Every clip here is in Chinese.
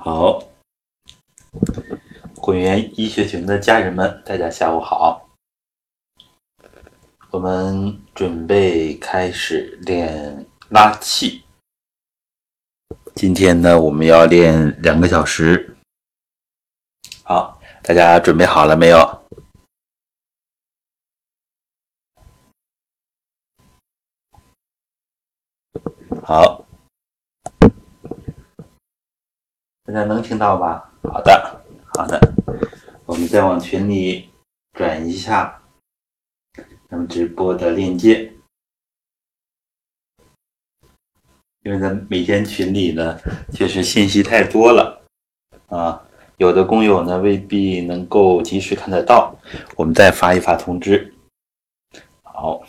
好，混元医学群的家人们，大家下午好。我们准备开始练拉气。今天呢，我们要练两个小时。好，大家准备好了没有？好，大家能听到吧？好的，好的。我们再往群里转一下咱们直播的链接，因为咱每天群里呢，确实信息太多了啊，有的工友呢未必能够及时看得到，我们再发一发通知。好。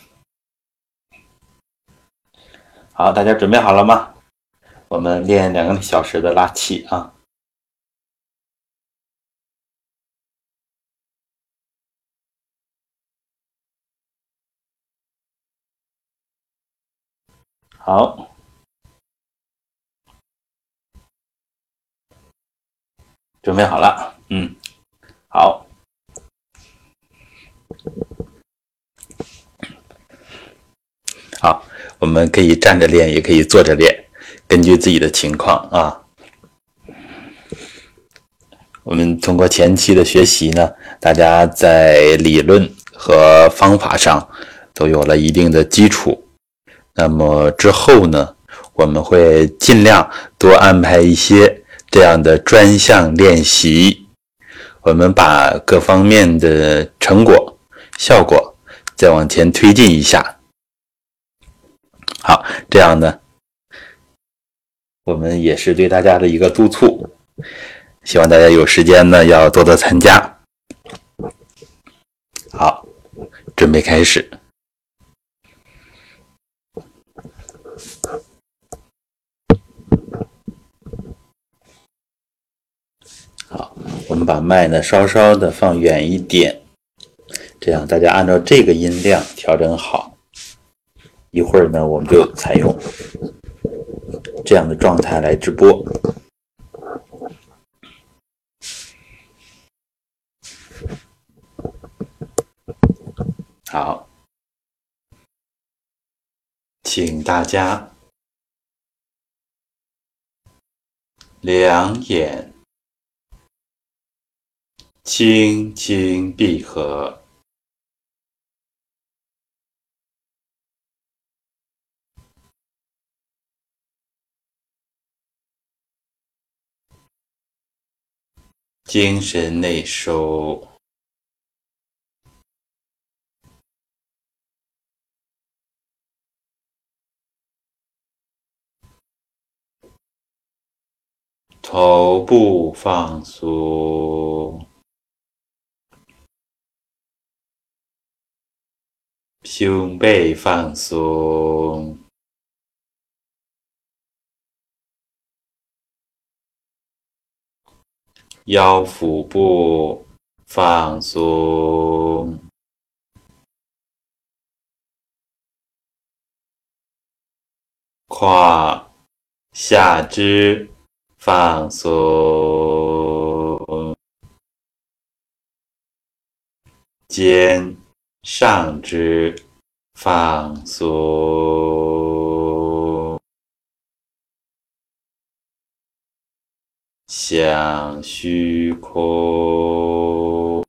好，大家准备好了吗？我们练两个小时的拉气啊！好，准备好了，嗯，好。好，我们可以站着练，也可以坐着练，根据自己的情况啊。我们通过前期的学习呢，大家在理论和方法上都有了一定的基础。那么之后呢，我们会尽量多安排一些这样的专项练习，我们把各方面的成果、效果再往前推进一下。好，这样呢，我们也是对大家的一个督促，希望大家有时间呢要多多参加。好，准备开始。好，我们把麦呢稍稍的放远一点，这样大家按照这个音量调整好。一会儿呢，我们就采用这样的状态来直播。好，请大家两眼轻轻闭合。精神内收，头部放松，胸背放松。腰腹部放松，胯下肢放松，肩上肢放松。向虚空，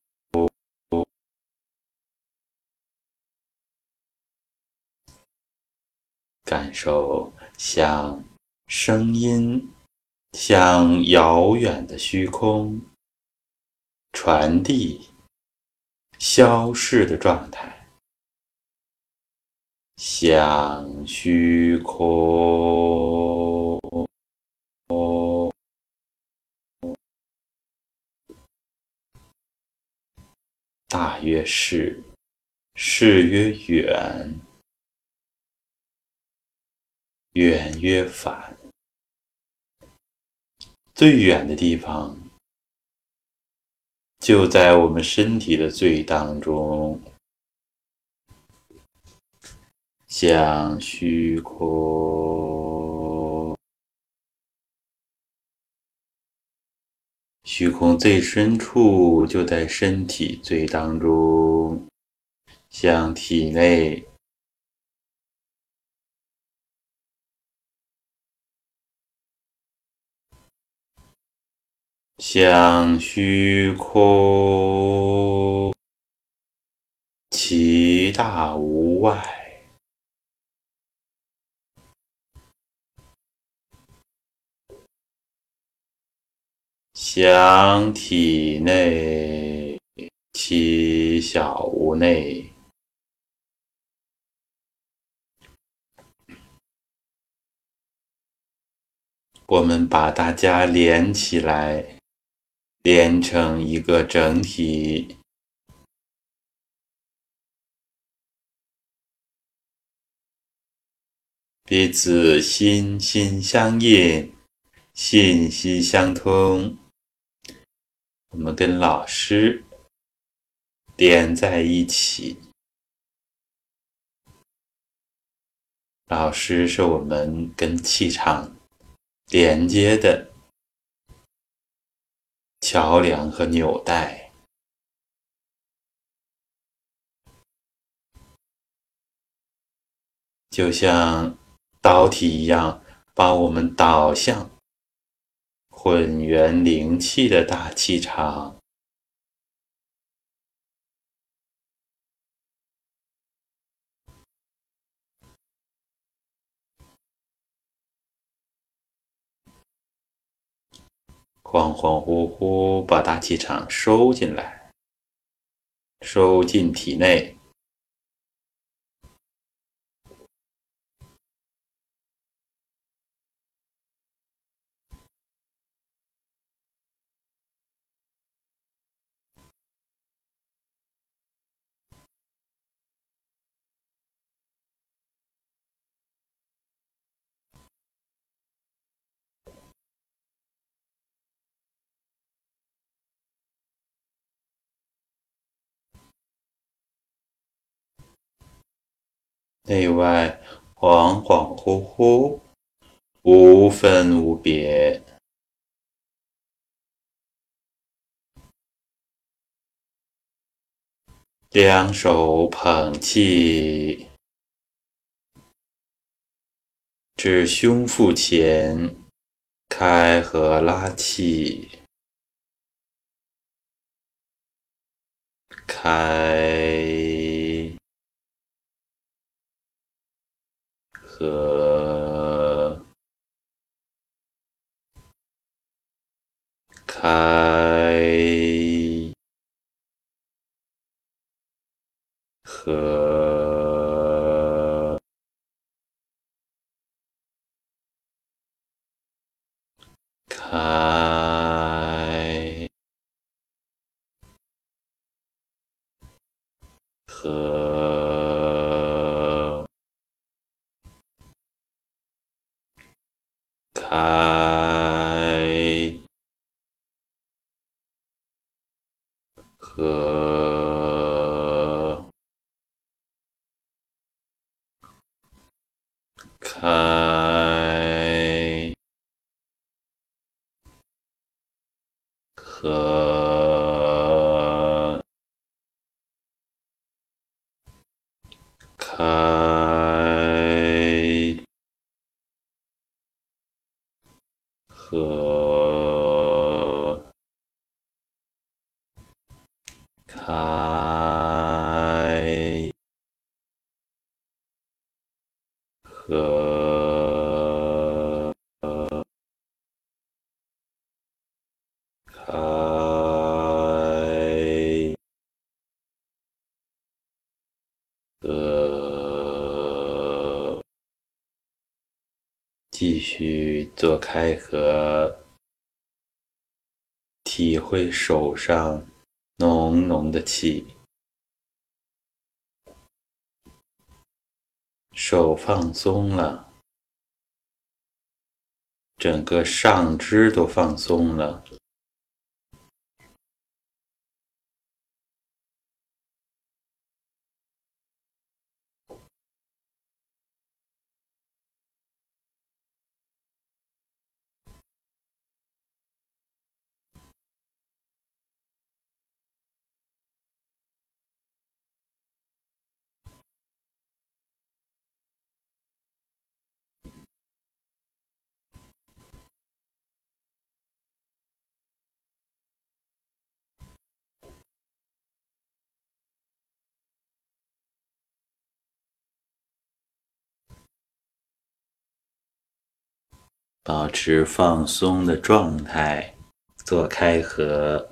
感受向声音向遥远的虚空传递消逝的状态，向虚空。大曰是，是曰远，远曰反。最远的地方，就在我们身体的最当中，向虚空。虚空最深处就在身体最当中，向体内。向虚空，其大无外；想体内，七小无内。我们把大家连起来。连成一个整体，彼此心心相印，信息相通。我们跟老师连在一起，老师是我们跟气场连接的。桥梁和纽带，就像导体一样，把我们导向混元灵气的大气场。恍恍惚惚把大气场收进来，收进体内。内外恍恍惚惚，无分无别。两手捧气，至胸腹前，开合拉气，开。和开和续。做开合，体会手上浓浓的气，手放松了，整个上肢都放松了。保持放松的状态，做开合。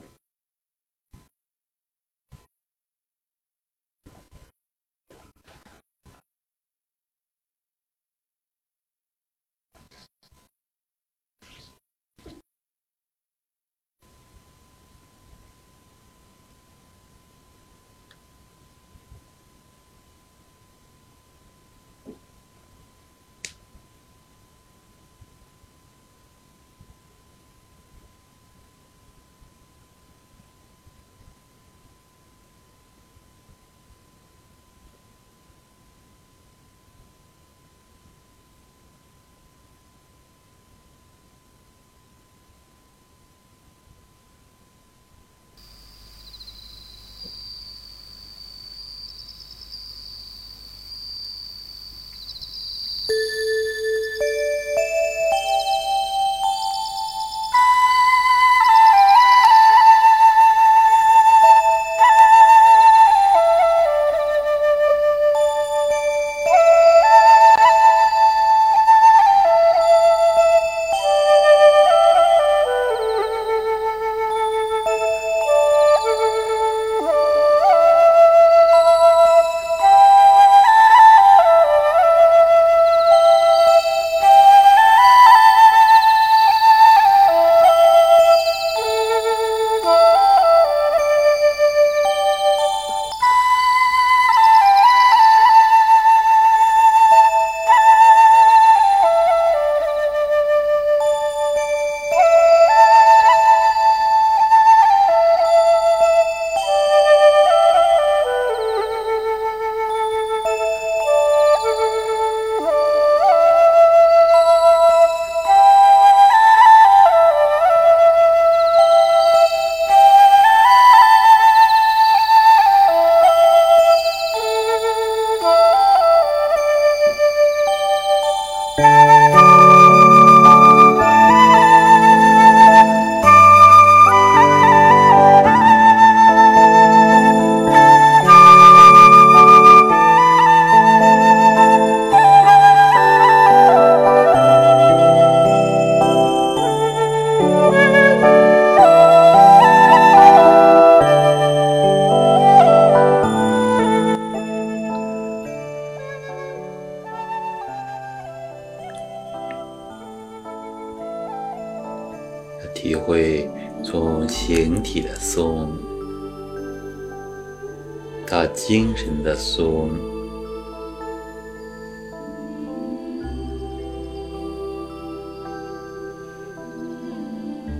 精神的松，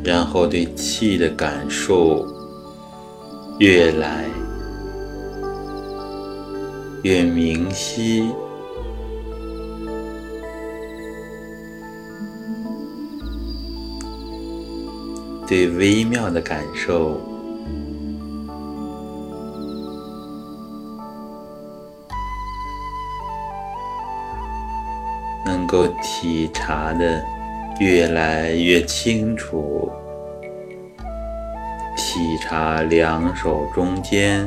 然后对气的感受越来越明晰。对微妙的感受，够体察的越来越清楚，体察两手中间。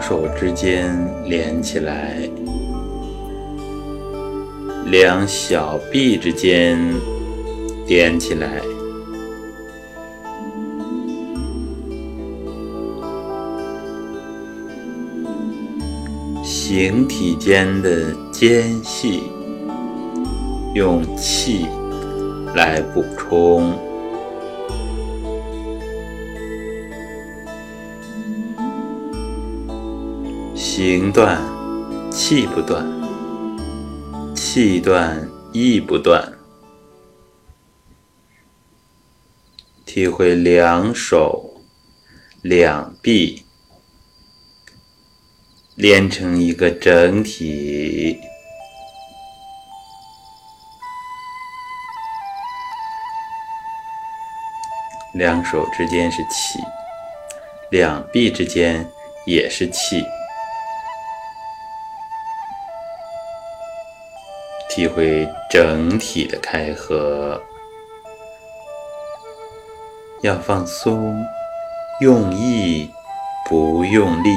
手之间连起来，两小臂之间连起来，形体间的间隙，用气来补充。形断，气不断；气断，意不断。体会两手、两臂连成一个整体，两手之间是气，两臂之间也是气。体会整体的开合，要放松，用意不用力。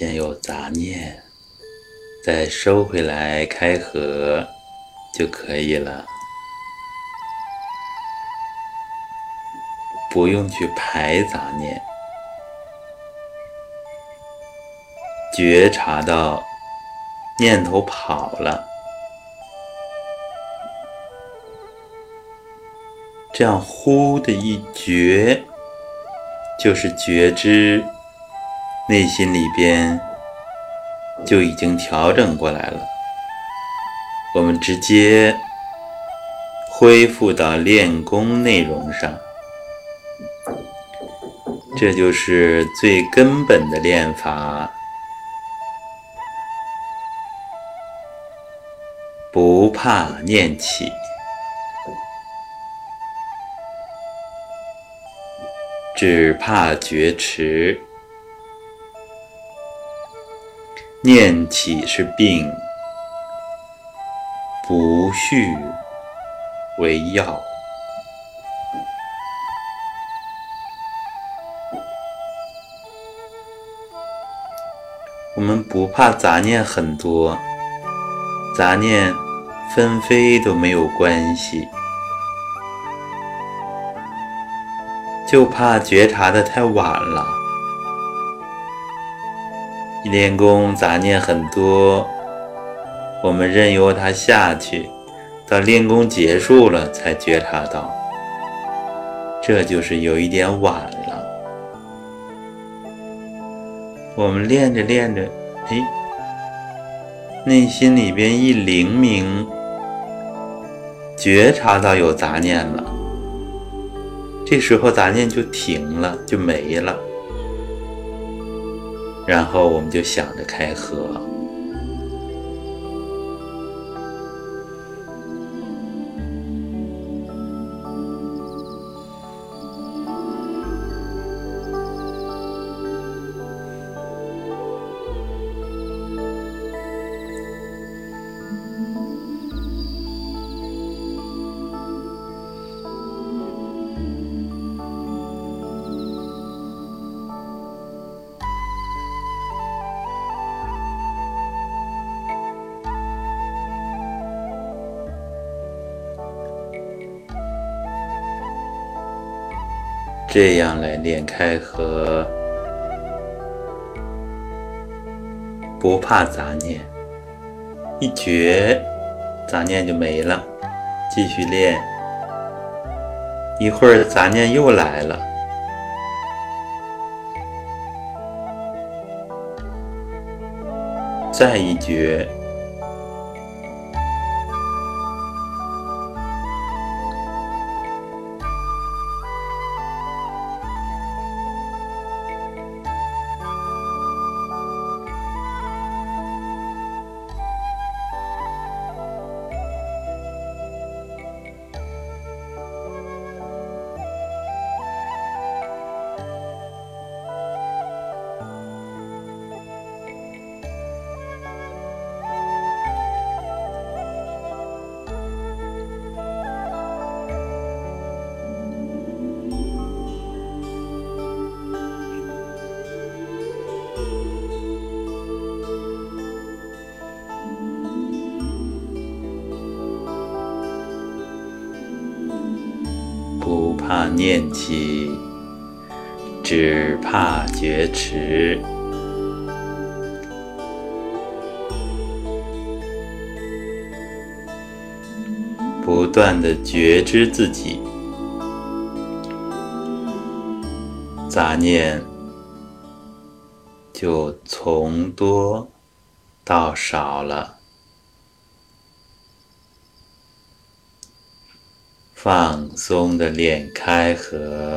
先有杂念，再收回来开合就可以了，不用去排杂念，觉察到念头跑了，这样呼的一觉，就是觉知。内心里边就已经调整过来了，我们直接恢复到练功内容上，这就是最根本的练法，不怕念起，只怕觉迟。念起是病，不续为药。我们不怕杂念很多，杂念纷飞都没有关系，就怕觉察的太晚了。练功杂念很多，我们任由它下去，到练功结束了才觉察到，这就是有一点晚了。我们练着练着，哎，内心里边一灵明，觉察到有杂念了，这时候杂念就停了，就没了。然后我们就想着开合。这样来练开合，不怕杂念，一觉杂念就没了，继续练。一会儿杂念又来了，再一觉。知自己，杂念就从多到少了。放松的脸开合。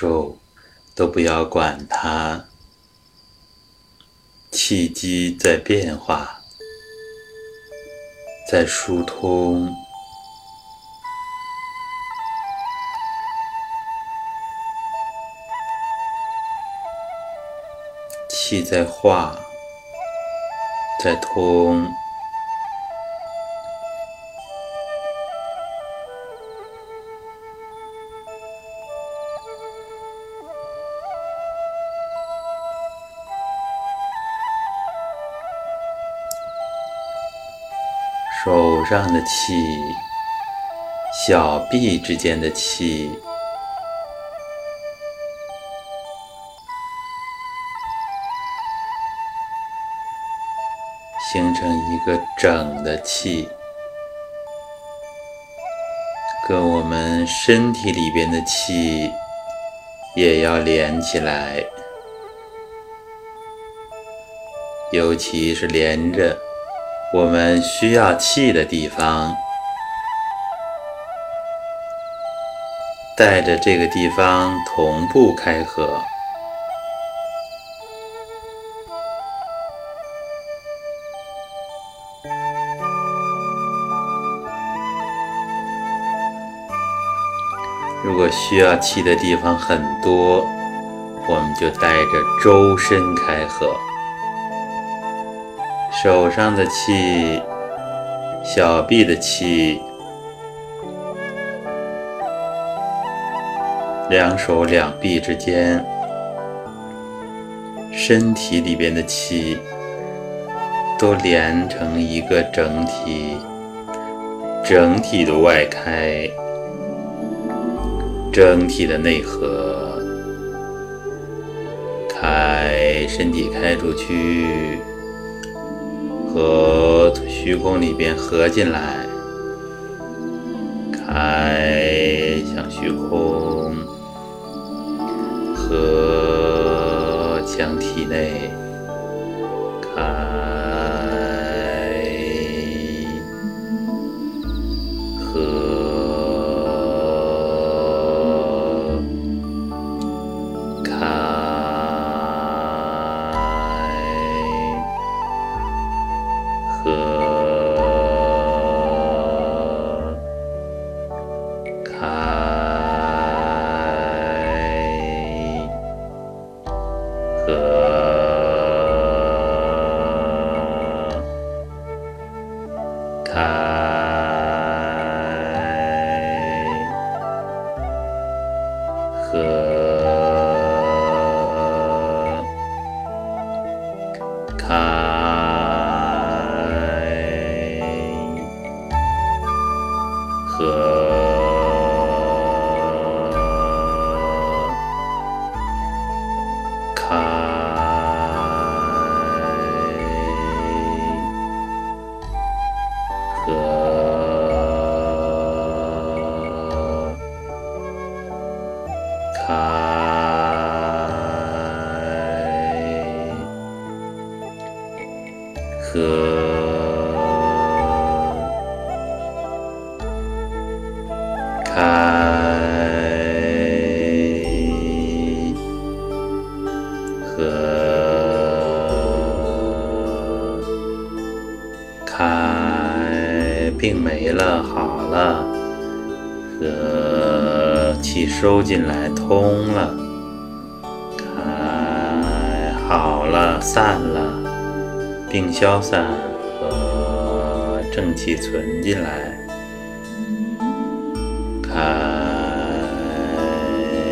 受都不要管它，气机在变化，在疏通。气在化，在通，上的气，小臂之间的气。形成一个整的气，跟我们身体里边的气也要连起来，尤其是连着我们需要气的地方，带着这个地方同步开合。如果需要气的地方很多，我们就带着周身开合，手上的气、小臂的气、两手两臂之间、身体里边的气，都连成一个整体，整体的外开。整体的内合，开身体开出去，和虚空里边合进来，开向虚空，合向体内，进来，通了，开好了，散了，病消散，和正气存进来，开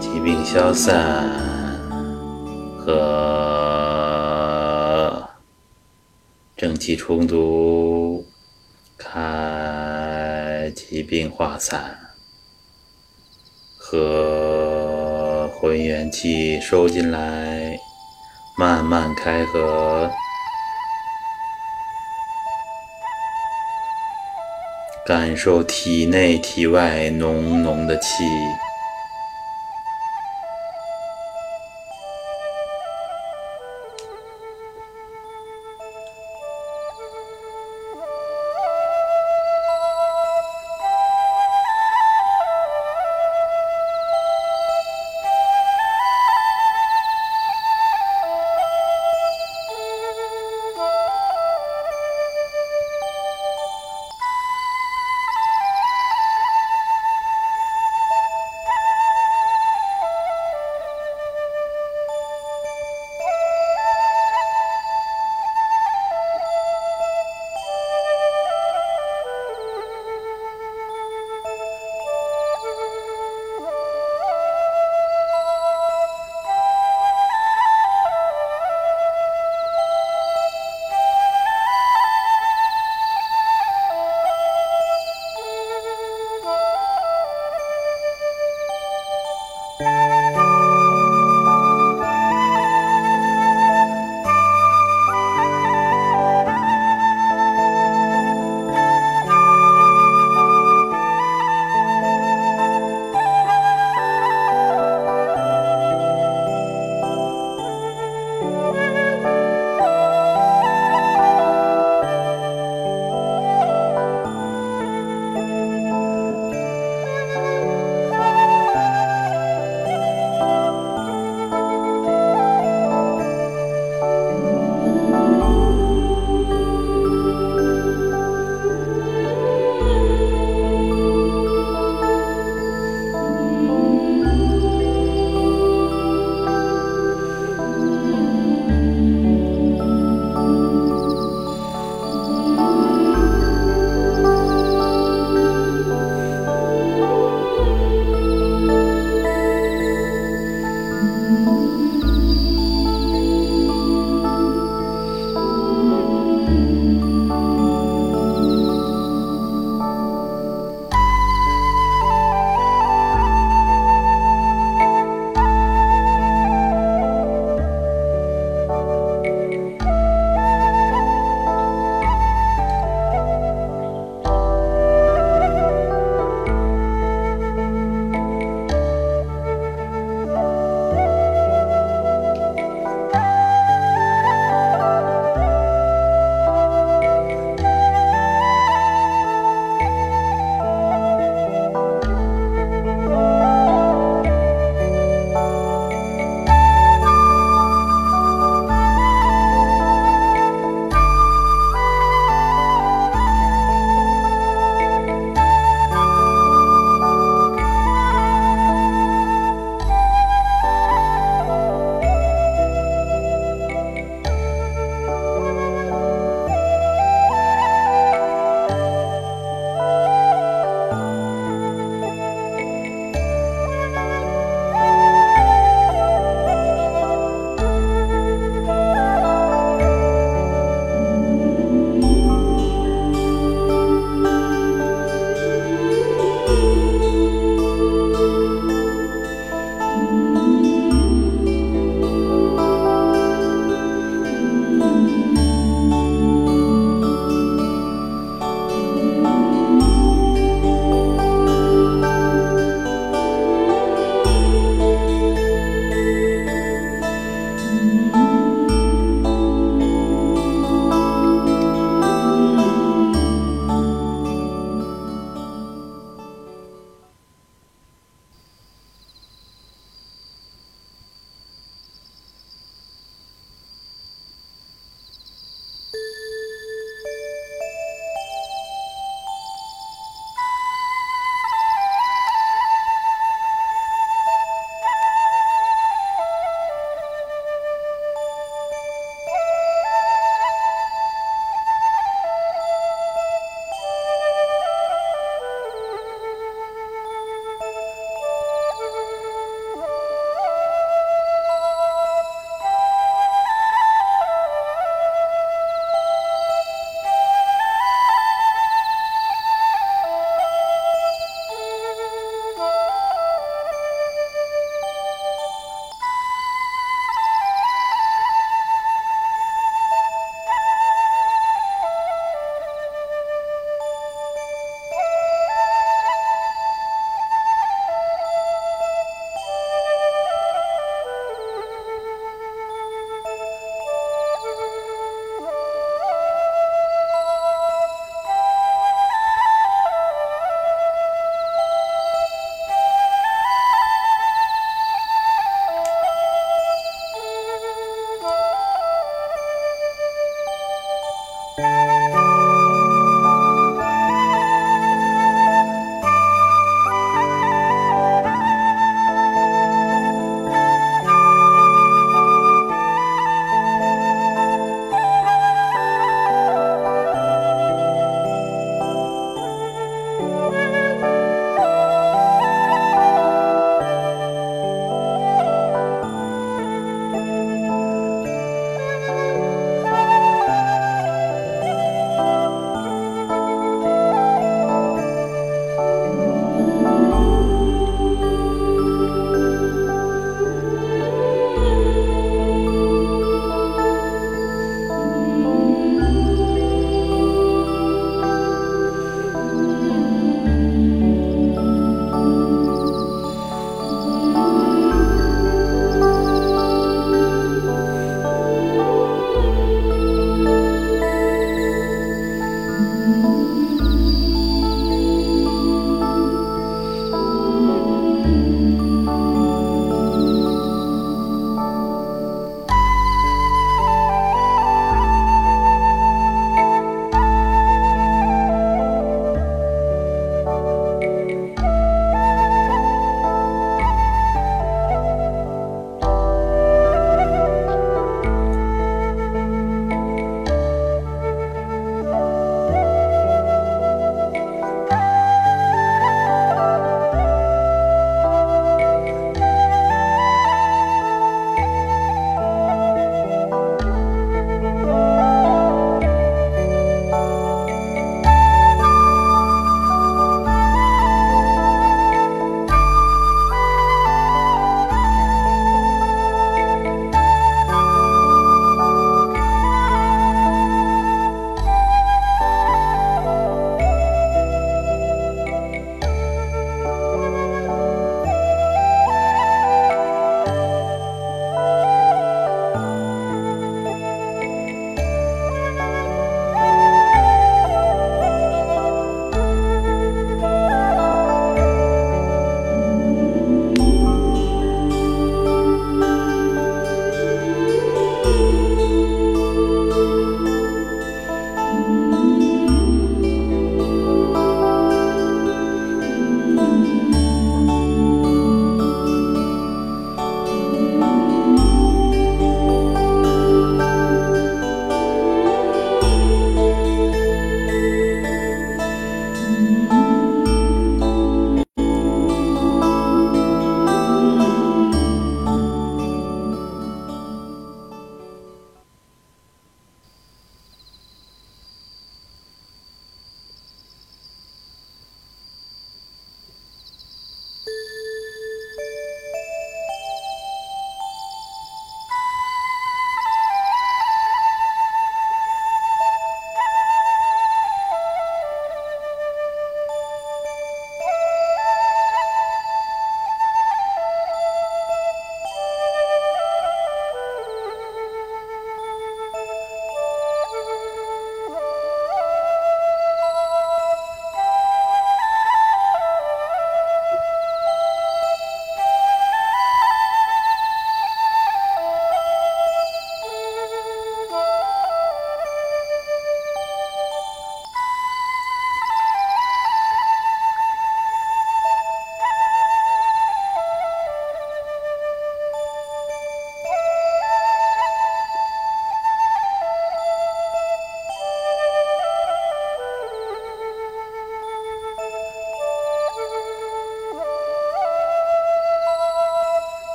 疾病消散，和正气充足。开疾病化散，元气收进来，慢慢开合，感受体内体外浓浓的气。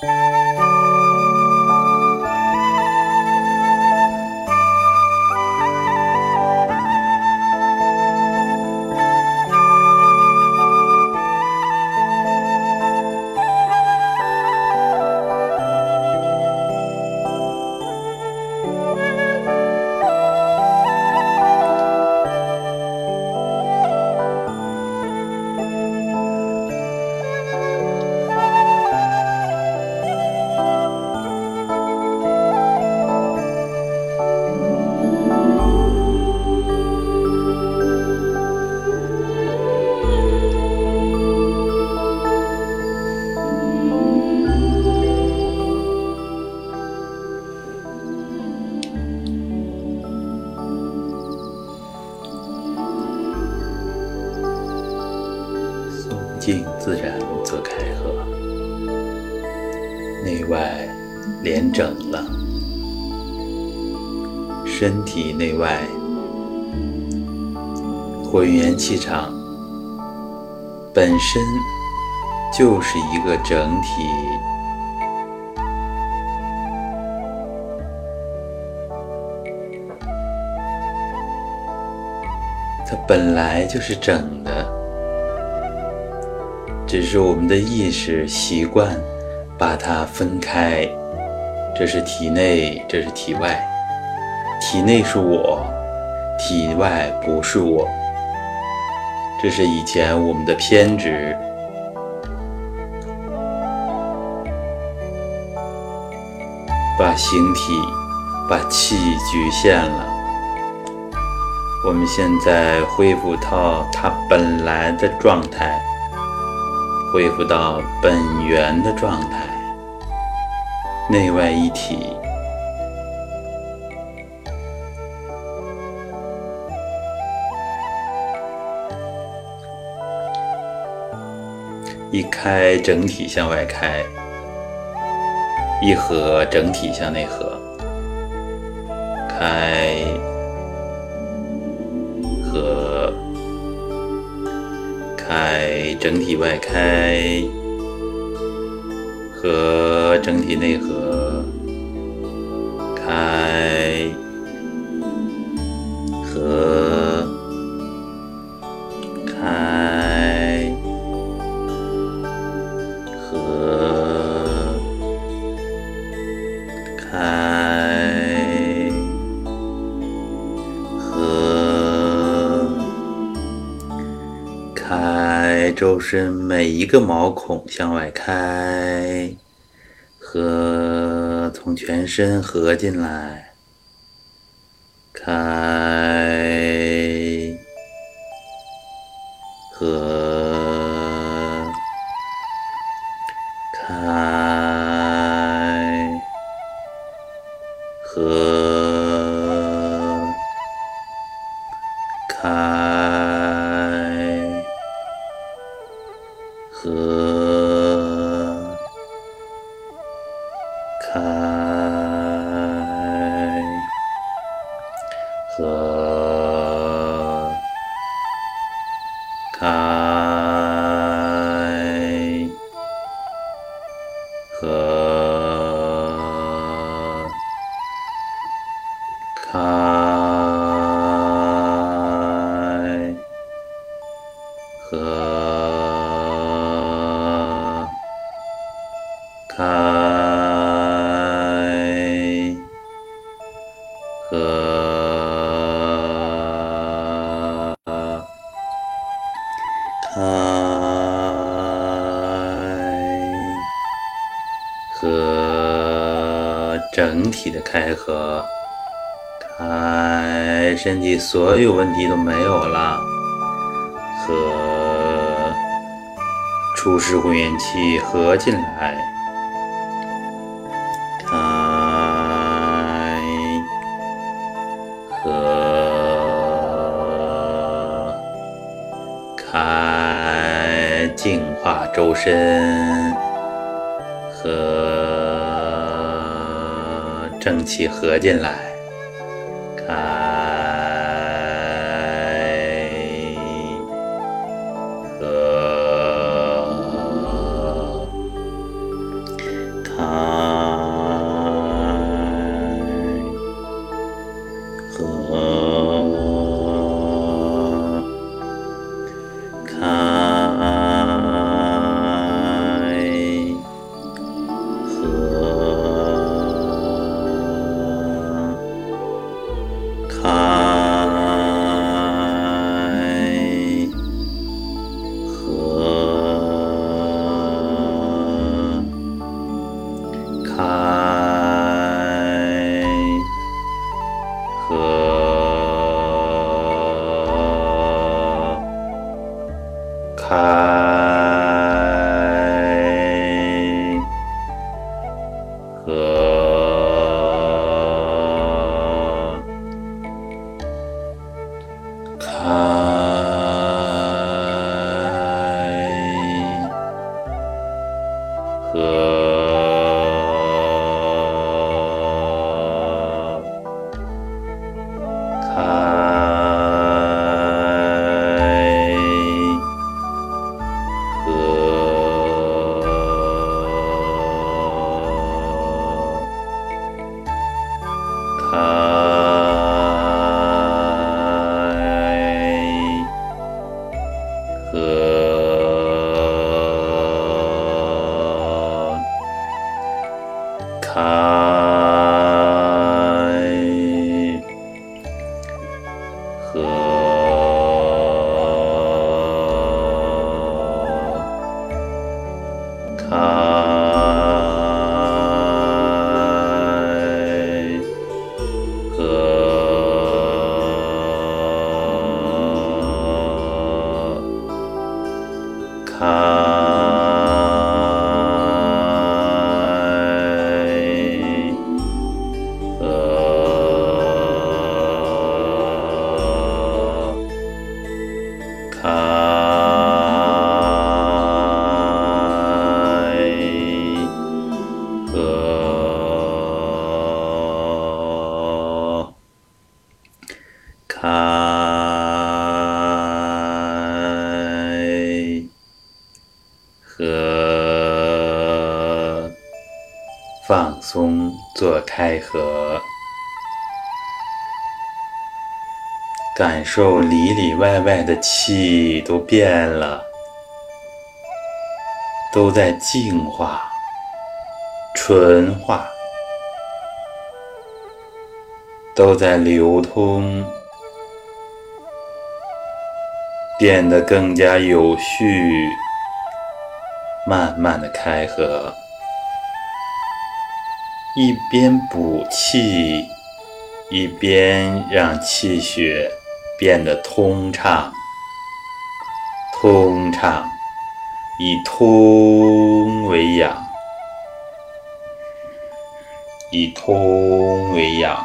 Bye. 混元气场本身就是一个整体，它本来就是整的。只是我们的意识习惯把它分开，这是体内，这是体外，体内是我，体外不是我。这是以前我们的偏执，把形体、把气局限了。我们现在恢复到它本来的状态。恢复到本源的状态，内外一体。一开，整体向外开；一合，整体向内合。开，合。开，整体外开，合整体内合，身每一个毛孔向外开，和从全身合进来，体的开合，开，身体所有问题都没有了，和，初始混元气合进来。开，净化周身，正气合进来，松，做开合，感受里里外外的气都变了，都在净化、纯化，都在流通，变得更加有序，慢慢的开合。一边补气，一边让气血变得通畅。通畅，以通为养，以通为养，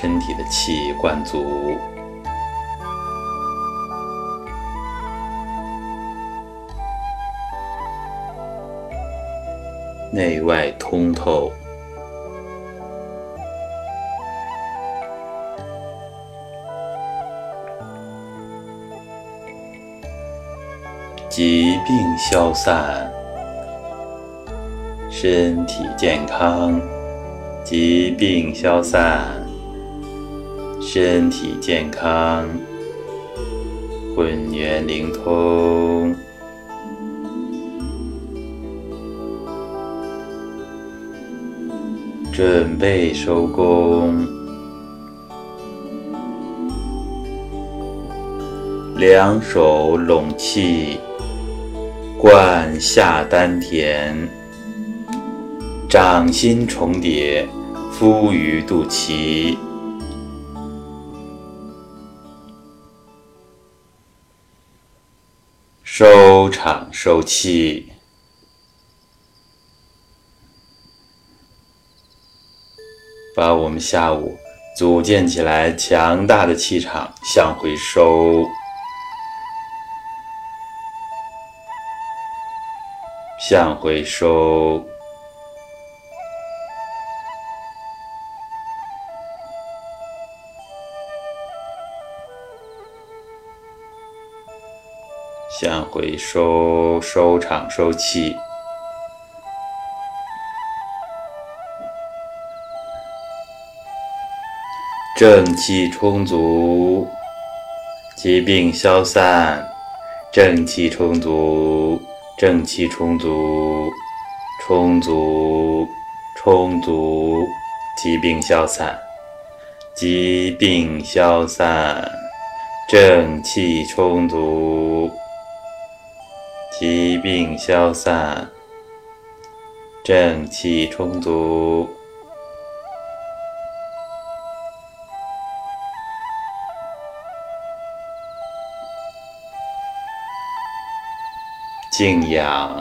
身体的气灌足。内外通透，疾病消散，身体健康；疾病消散，身体健康；混元灵通。准备收工，两手拢气，灌下丹田，掌心重叠，敷于肚脐，收场收气。把我们下午组建起来强大的气场向回收，向回收，回收，收场收气。正气充足，疾病消散；正气充足，正气充足，充足，充足，疾病消散；疾病消散，正气充足，疾病消散，正气充足。静养，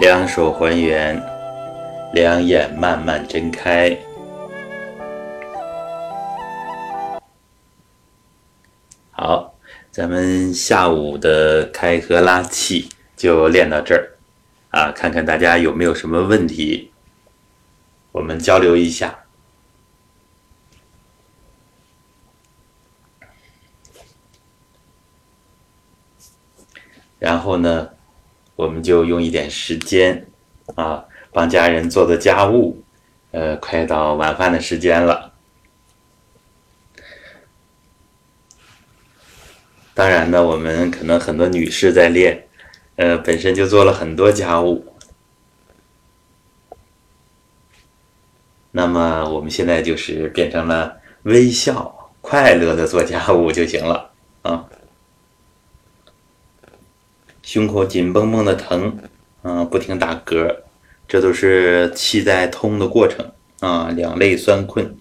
两手还原，两眼慢慢睁开。好，咱们下午的开合拉气就练到这儿，啊，看看大家有没有什么问题，我们交流一下。然后呢，我们就用一点时间啊，帮家人做做家务。呃，快到晚饭的时间了。当然呢，我们可能很多女士在练，呃，本身就做了很多家务。那么我们现在就是变成了微笑、快乐的做家务就行了啊。胸口紧绷绷的疼，嗯，不停打嗝，这都是气在通的过程啊。两肋酸困，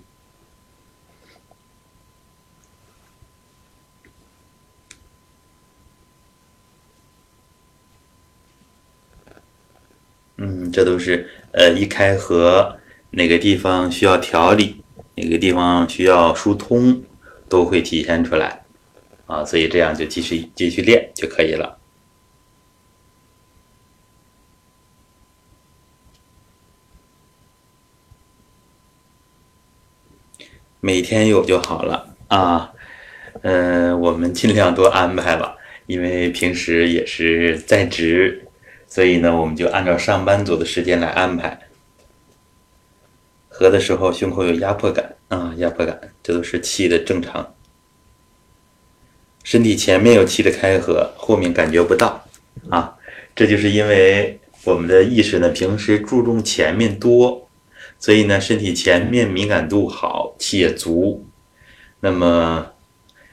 嗯，这都是呃一开合，哪个地方需要调理，哪个地方需要疏通，都会体现出来啊。所以这样就继续继续练就可以了。每天有就好了啊，嗯，我们尽量多安排吧，因为平时也是在职，所以呢，我们就按照上班族的时间来安排。合的时候胸口有压迫感啊，压迫感，这都是气的正常。身体前面有气的开合，后面感觉不到啊，这就是因为我们的意识呢，平时注重前面多。所以呢，身体前面敏感度好，气也足。那么，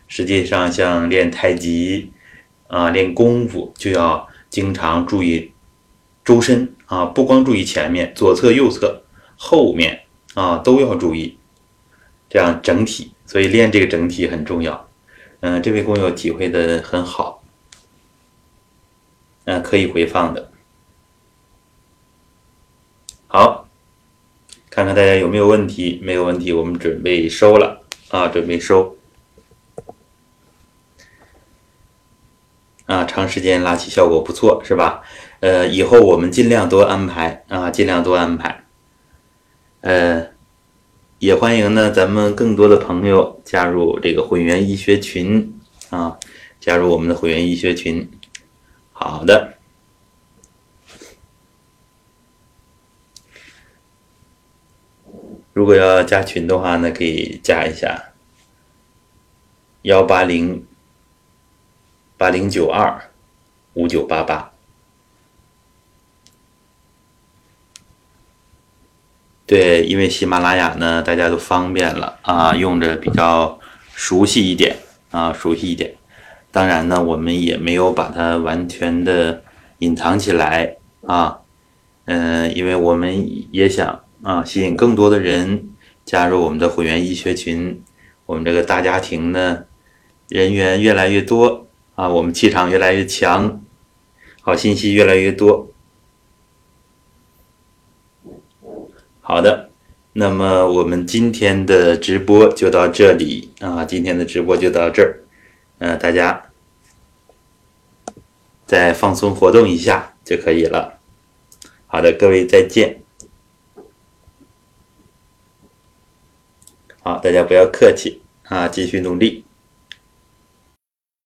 实际上像练太极啊，练功夫就要经常注意周身啊，不光注意前面，左侧、右侧、后面啊都要注意，这样整体。所以练这个整体很重要。嗯，这位工友体会的很好，嗯，可以回放的。好。看看大家有没有问题？没有问题，我们准备收了啊，准备收。啊，长时间拉起效果不错，是吧？呃，以后我们尽量多安排啊，尽量多安排。呃，也欢迎呢，咱们更多的朋友加入这个会员医学群啊，加入我们的会员医学群。好的。如果要加群的话呢，可以加一下幺八零八零九二五九八八。对，因为喜马拉雅呢，大家都方便了啊，用着比较熟悉一点啊，熟悉一点。当然呢，我们也没有把它完全的隐藏起来啊，嗯，因为我们也想。啊，吸引更多的人加入我们的会员医学群，我们这个大家庭呢，人员越来越多啊，我们气场越来越强，好信息越来越多。好的，那么我们今天的直播就到这里啊，今天的直播就到这儿，呃，大家再放松活动一下就可以了。好的，各位再见。好，大家不要客气啊，继续努力。